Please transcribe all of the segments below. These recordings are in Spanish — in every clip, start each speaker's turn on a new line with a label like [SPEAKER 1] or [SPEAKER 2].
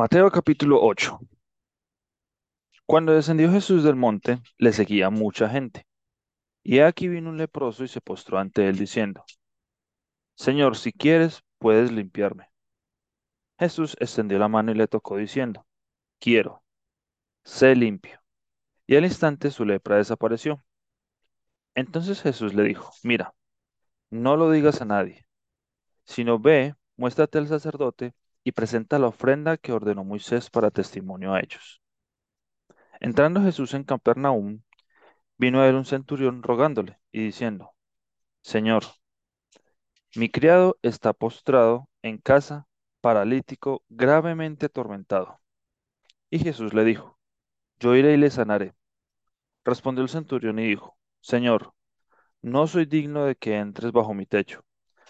[SPEAKER 1] Mateo capítulo 8. Cuando descendió Jesús del monte, le seguía mucha gente. Y aquí vino un leproso y se postró ante él diciendo, Señor, si quieres, puedes limpiarme. Jesús extendió la mano y le tocó diciendo, Quiero, sé limpio. Y al instante su lepra desapareció. Entonces Jesús le dijo, Mira, no lo digas a nadie, sino ve, muéstrate al sacerdote y presenta la ofrenda que ordenó Moisés para testimonio a ellos. Entrando Jesús en Capernaum, Vino a él un centurión rogándole y diciendo, Señor, mi criado está postrado en casa, paralítico, gravemente atormentado. Y Jesús le dijo, Yo iré y le sanaré. Respondió el centurión y dijo, Señor, no soy digno de que entres bajo mi techo,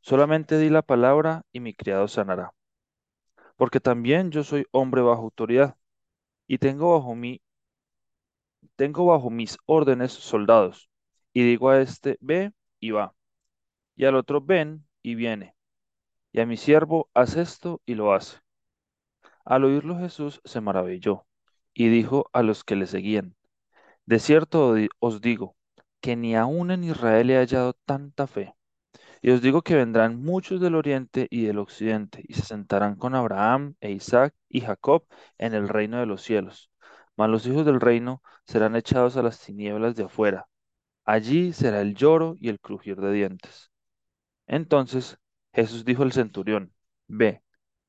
[SPEAKER 1] solamente di la palabra y mi criado sanará. Porque también yo soy hombre bajo autoridad, y tengo bajo mí, tengo bajo mis órdenes soldados, y digo a este, ve y va y al otro ven y viene, y a mi siervo haz esto y lo hace. Al oírlo Jesús se maravilló y dijo a los que le seguían, De cierto os digo que ni aun en Israel he hallado tanta fe. Y os digo que vendrán muchos del oriente y del occidente, y se sentarán con Abraham e Isaac y Jacob en el reino de los cielos. Mas los hijos del reino serán echados a las tinieblas de afuera. Allí será el lloro y el crujir de dientes. Entonces Jesús dijo al centurión, Ve,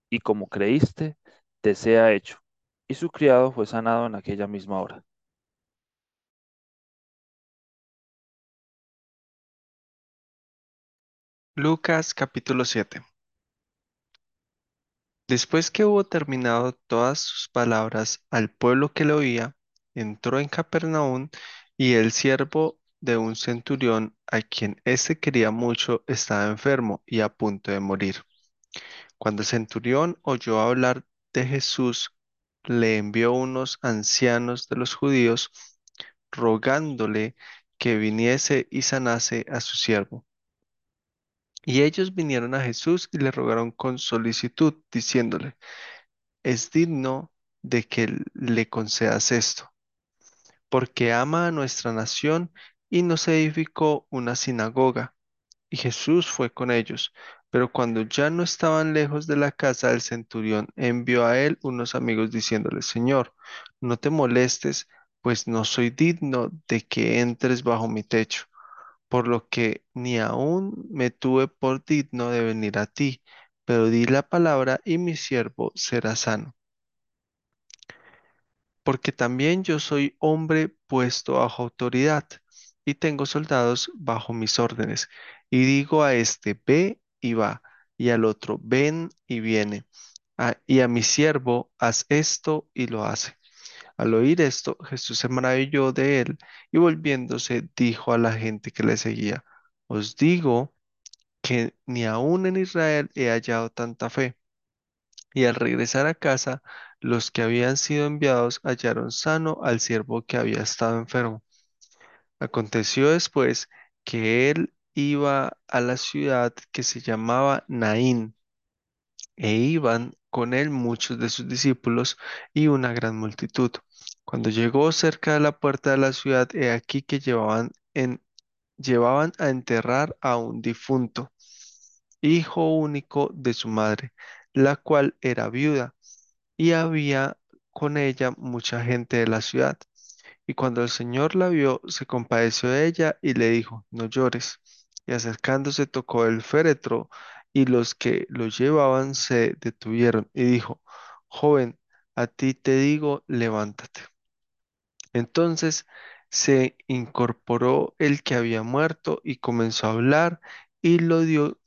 [SPEAKER 1] y como creíste, te sea hecho. Y su criado fue sanado en aquella misma hora.
[SPEAKER 2] Lucas capítulo 7 Después que hubo terminado todas sus palabras al pueblo que le oía, entró en Capernaum y el siervo de un centurión, a quien éste quería mucho, estaba enfermo y a punto de morir. Cuando el centurión oyó hablar de Jesús, le envió unos ancianos de los judíos, rogándole que viniese y sanase a su siervo. Y ellos vinieron a Jesús y le rogaron con solicitud, diciéndole, es digno de que le concedas esto, porque ama a nuestra nación y nos edificó una sinagoga. Y Jesús fue con ellos. Pero cuando ya no estaban lejos de la casa del centurión, envió a él unos amigos diciéndole, Señor, no te molestes, pues no soy digno de que entres bajo mi techo por lo que ni aun me tuve por digno de venir a ti, pero di la palabra y mi siervo será sano. Porque también yo soy hombre puesto bajo autoridad y tengo soldados bajo mis órdenes. Y digo a este, ve y va, y al otro, ven y viene, y a mi siervo, haz esto y lo hace. Al oír esto, Jesús se maravilló de él y volviéndose dijo a la gente que le seguía, Os digo que ni aun en Israel he hallado tanta fe. Y al regresar a casa, los que habían sido enviados hallaron sano al siervo que había estado enfermo. Aconteció después que él iba a la ciudad que se llamaba Naín, e iban con él muchos de sus discípulos y una gran multitud. Cuando llegó cerca de la puerta de la ciudad, he aquí que llevaban, en, llevaban a enterrar a un difunto, hijo único de su madre, la cual era viuda, y había con ella mucha gente de la ciudad. Y cuando el Señor la vio, se compadeció de ella y le dijo, no llores. Y acercándose tocó el féretro, y los que lo llevaban se detuvieron, y dijo, joven, a ti te digo, levántate. Entonces se incorporó el que había muerto y comenzó a hablar, y lo dio,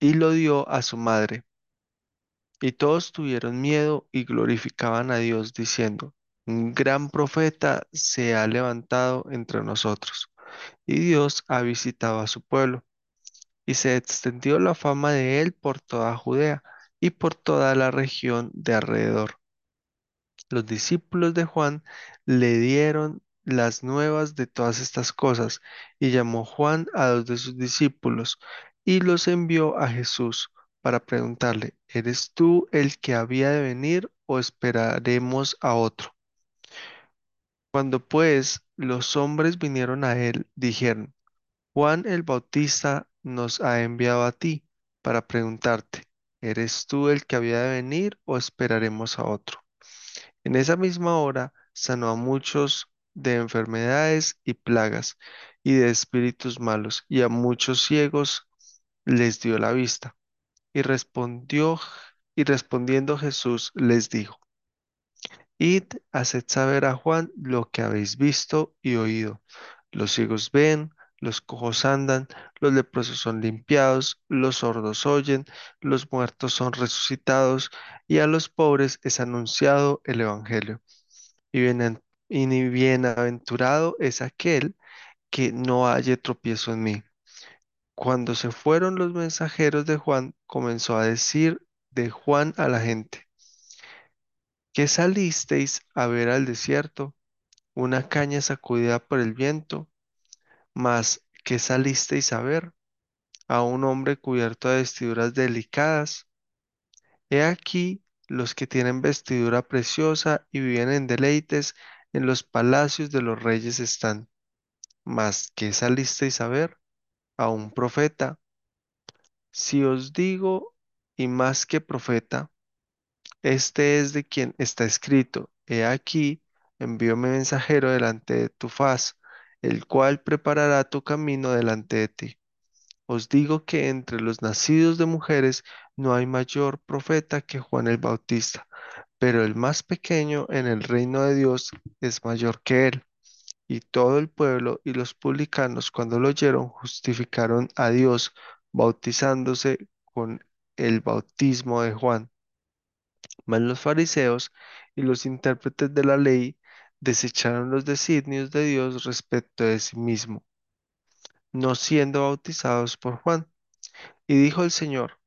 [SPEAKER 2] y lo dio a su madre. Y todos tuvieron miedo y glorificaban a Dios, diciendo, un gran profeta se ha levantado entre nosotros, y Dios ha visitado a su pueblo. Y se extendió la fama de él por toda Judea y por toda la región de alrededor. Los discípulos de Juan le dieron las nuevas de todas estas cosas, y llamó Juan a dos de sus discípulos, y los envió a Jesús para preguntarle, ¿eres tú el que había de venir o esperaremos a otro? Cuando pues los hombres vinieron a él, dijeron, Juan el Bautista nos ha enviado a ti para preguntarte, ¿eres tú el que había de venir o esperaremos a otro? En esa misma hora sanó a muchos de enfermedades y plagas y de espíritus malos, y a muchos ciegos les dio la vista. Y respondió, y respondiendo Jesús les dijo, Id, haced saber a Juan lo que habéis visto y oído. Los ciegos ven, los cojos andan, los leprosos son limpiados, los sordos oyen, los muertos son resucitados, y a los pobres es anunciado el Evangelio. Y bien- bienaventurado es aquel que no halle tropiezo en mí. Cuando se fueron los mensajeros de Juan, comenzó a decir de Juan a la gente, ¿qué salisteis a ver al desierto? ¿Una caña sacudida por el viento? Mas, ¿qué salisteis a ver? ¿A un hombre cubierto de vestiduras delicadas? He aquí los que tienen vestidura preciosa y viven en deleites, en los palacios de los reyes están. Mas, ¿qué salisteis a ver? ¿A un profeta? Si os digo, y más que profeta, este es de quien está escrito, He aquí, envío mi mensajero delante de tu faz, el cual preparará tu camino delante de ti. Os digo que entre los nacidos de mujeres no hay mayor profeta que Juan el Bautista, pero el más pequeño en el reino de Dios es mayor que él. Y todo el pueblo y los publicanos, cuando lo oyeron, justificaron a Dios, bautizándose con el bautismo de Juan. Mas los fariseos y los intérpretes de la ley desecharon los designios de Dios respecto de sí mismo, no siendo bautizados por Juan. Y dijo el Señor,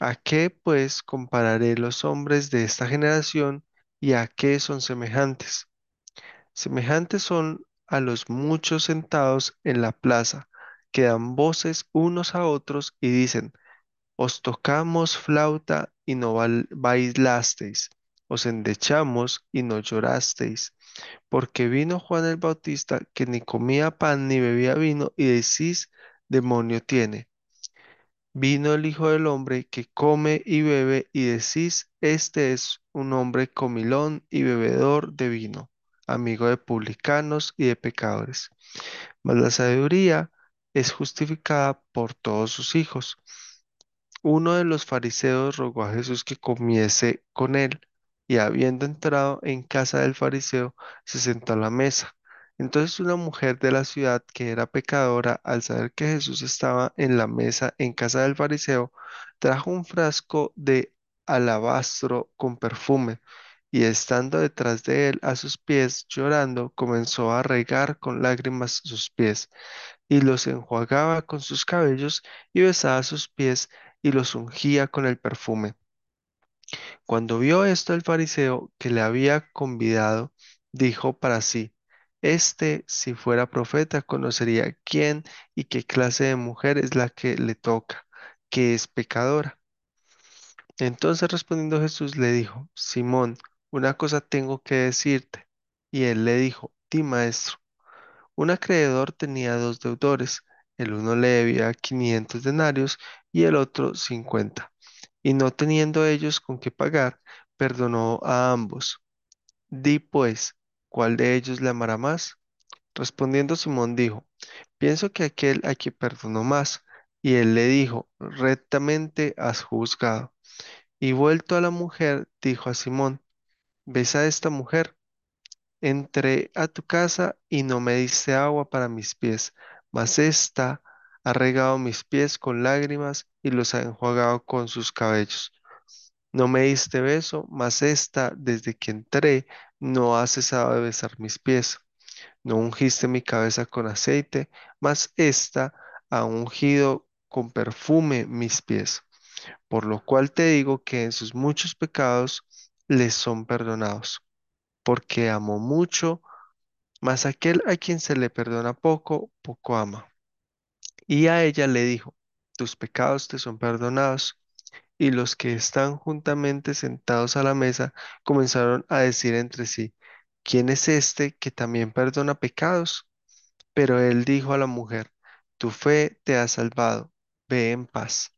[SPEAKER 2] ¿a qué pues compararé los hombres de esta generación y a qué son semejantes? Semejantes son a los muchos sentados en la plaza, que dan voces unos a otros y dicen, Os tocamos flauta y no bail- bailasteis, os endechamos y no llorasteis, porque vino Juan el Bautista que ni comía pan ni bebía vino y decís, demonio tiene. Vino el Hijo del Hombre que come y bebe y decís, este es un hombre comilón y bebedor de vino, amigo de publicanos y de pecadores. Mas la sabiduría es justificada por todos sus hijos. Uno de los fariseos rogó a Jesús que comiese con él, y habiendo entrado en casa del fariseo, se sentó a la mesa. Entonces una mujer de la ciudad que era pecadora, al saber que Jesús estaba en la mesa en casa del fariseo, trajo un frasco de alabastro con perfume, y estando detrás de él a sus pies, llorando, comenzó a regar con lágrimas sus pies y los enjuagaba con sus cabellos y besaba sus pies y los ungía con el perfume. Cuando vio esto el fariseo que le había convidado, dijo para sí, Este, si fuera profeta, conocería quién y qué clase de mujer es la que le toca, que es pecadora. Entonces respondiendo Jesús le dijo, Simón, una cosa tengo que decirte. Y él le dijo, Di, maestro. Un acreedor tenía dos deudores, el uno le debía 500 denarios y el otro 50. Y no teniendo ellos con qué pagar, perdonó a ambos. Di pues, ¿cuál de ellos le amará más? Respondiendo Simón dijo, pienso que aquel a quien perdonó más. Y él le dijo, rectamente has juzgado. Y vuelto a la mujer, dijo a Simón, ¿ves a esta mujer? Entré a tu casa y no me diste agua para mis pies, mas ésta ha regado mis pies con lágrimas y los ha enjuagado con sus cabellos. No me diste beso, mas ésta, desde que entré, no ha cesado de besar mis pies. No ungiste mi cabeza con aceite, mas ésta ha ungido con perfume mis pies. Por lo cual te digo que en sus muchos pecados les son perdonados, porque amó mucho mas aquel a quien se le perdona poco, poco ama. Y a ella le dijo, tus pecados te son perdonados. y los que están juntamente sentados a la mesa comenzaron a decir entre sí, ¿quién es este que también perdona pecados? Pero él dijo a la mujer, tu fe te ha salvado, ve en paz.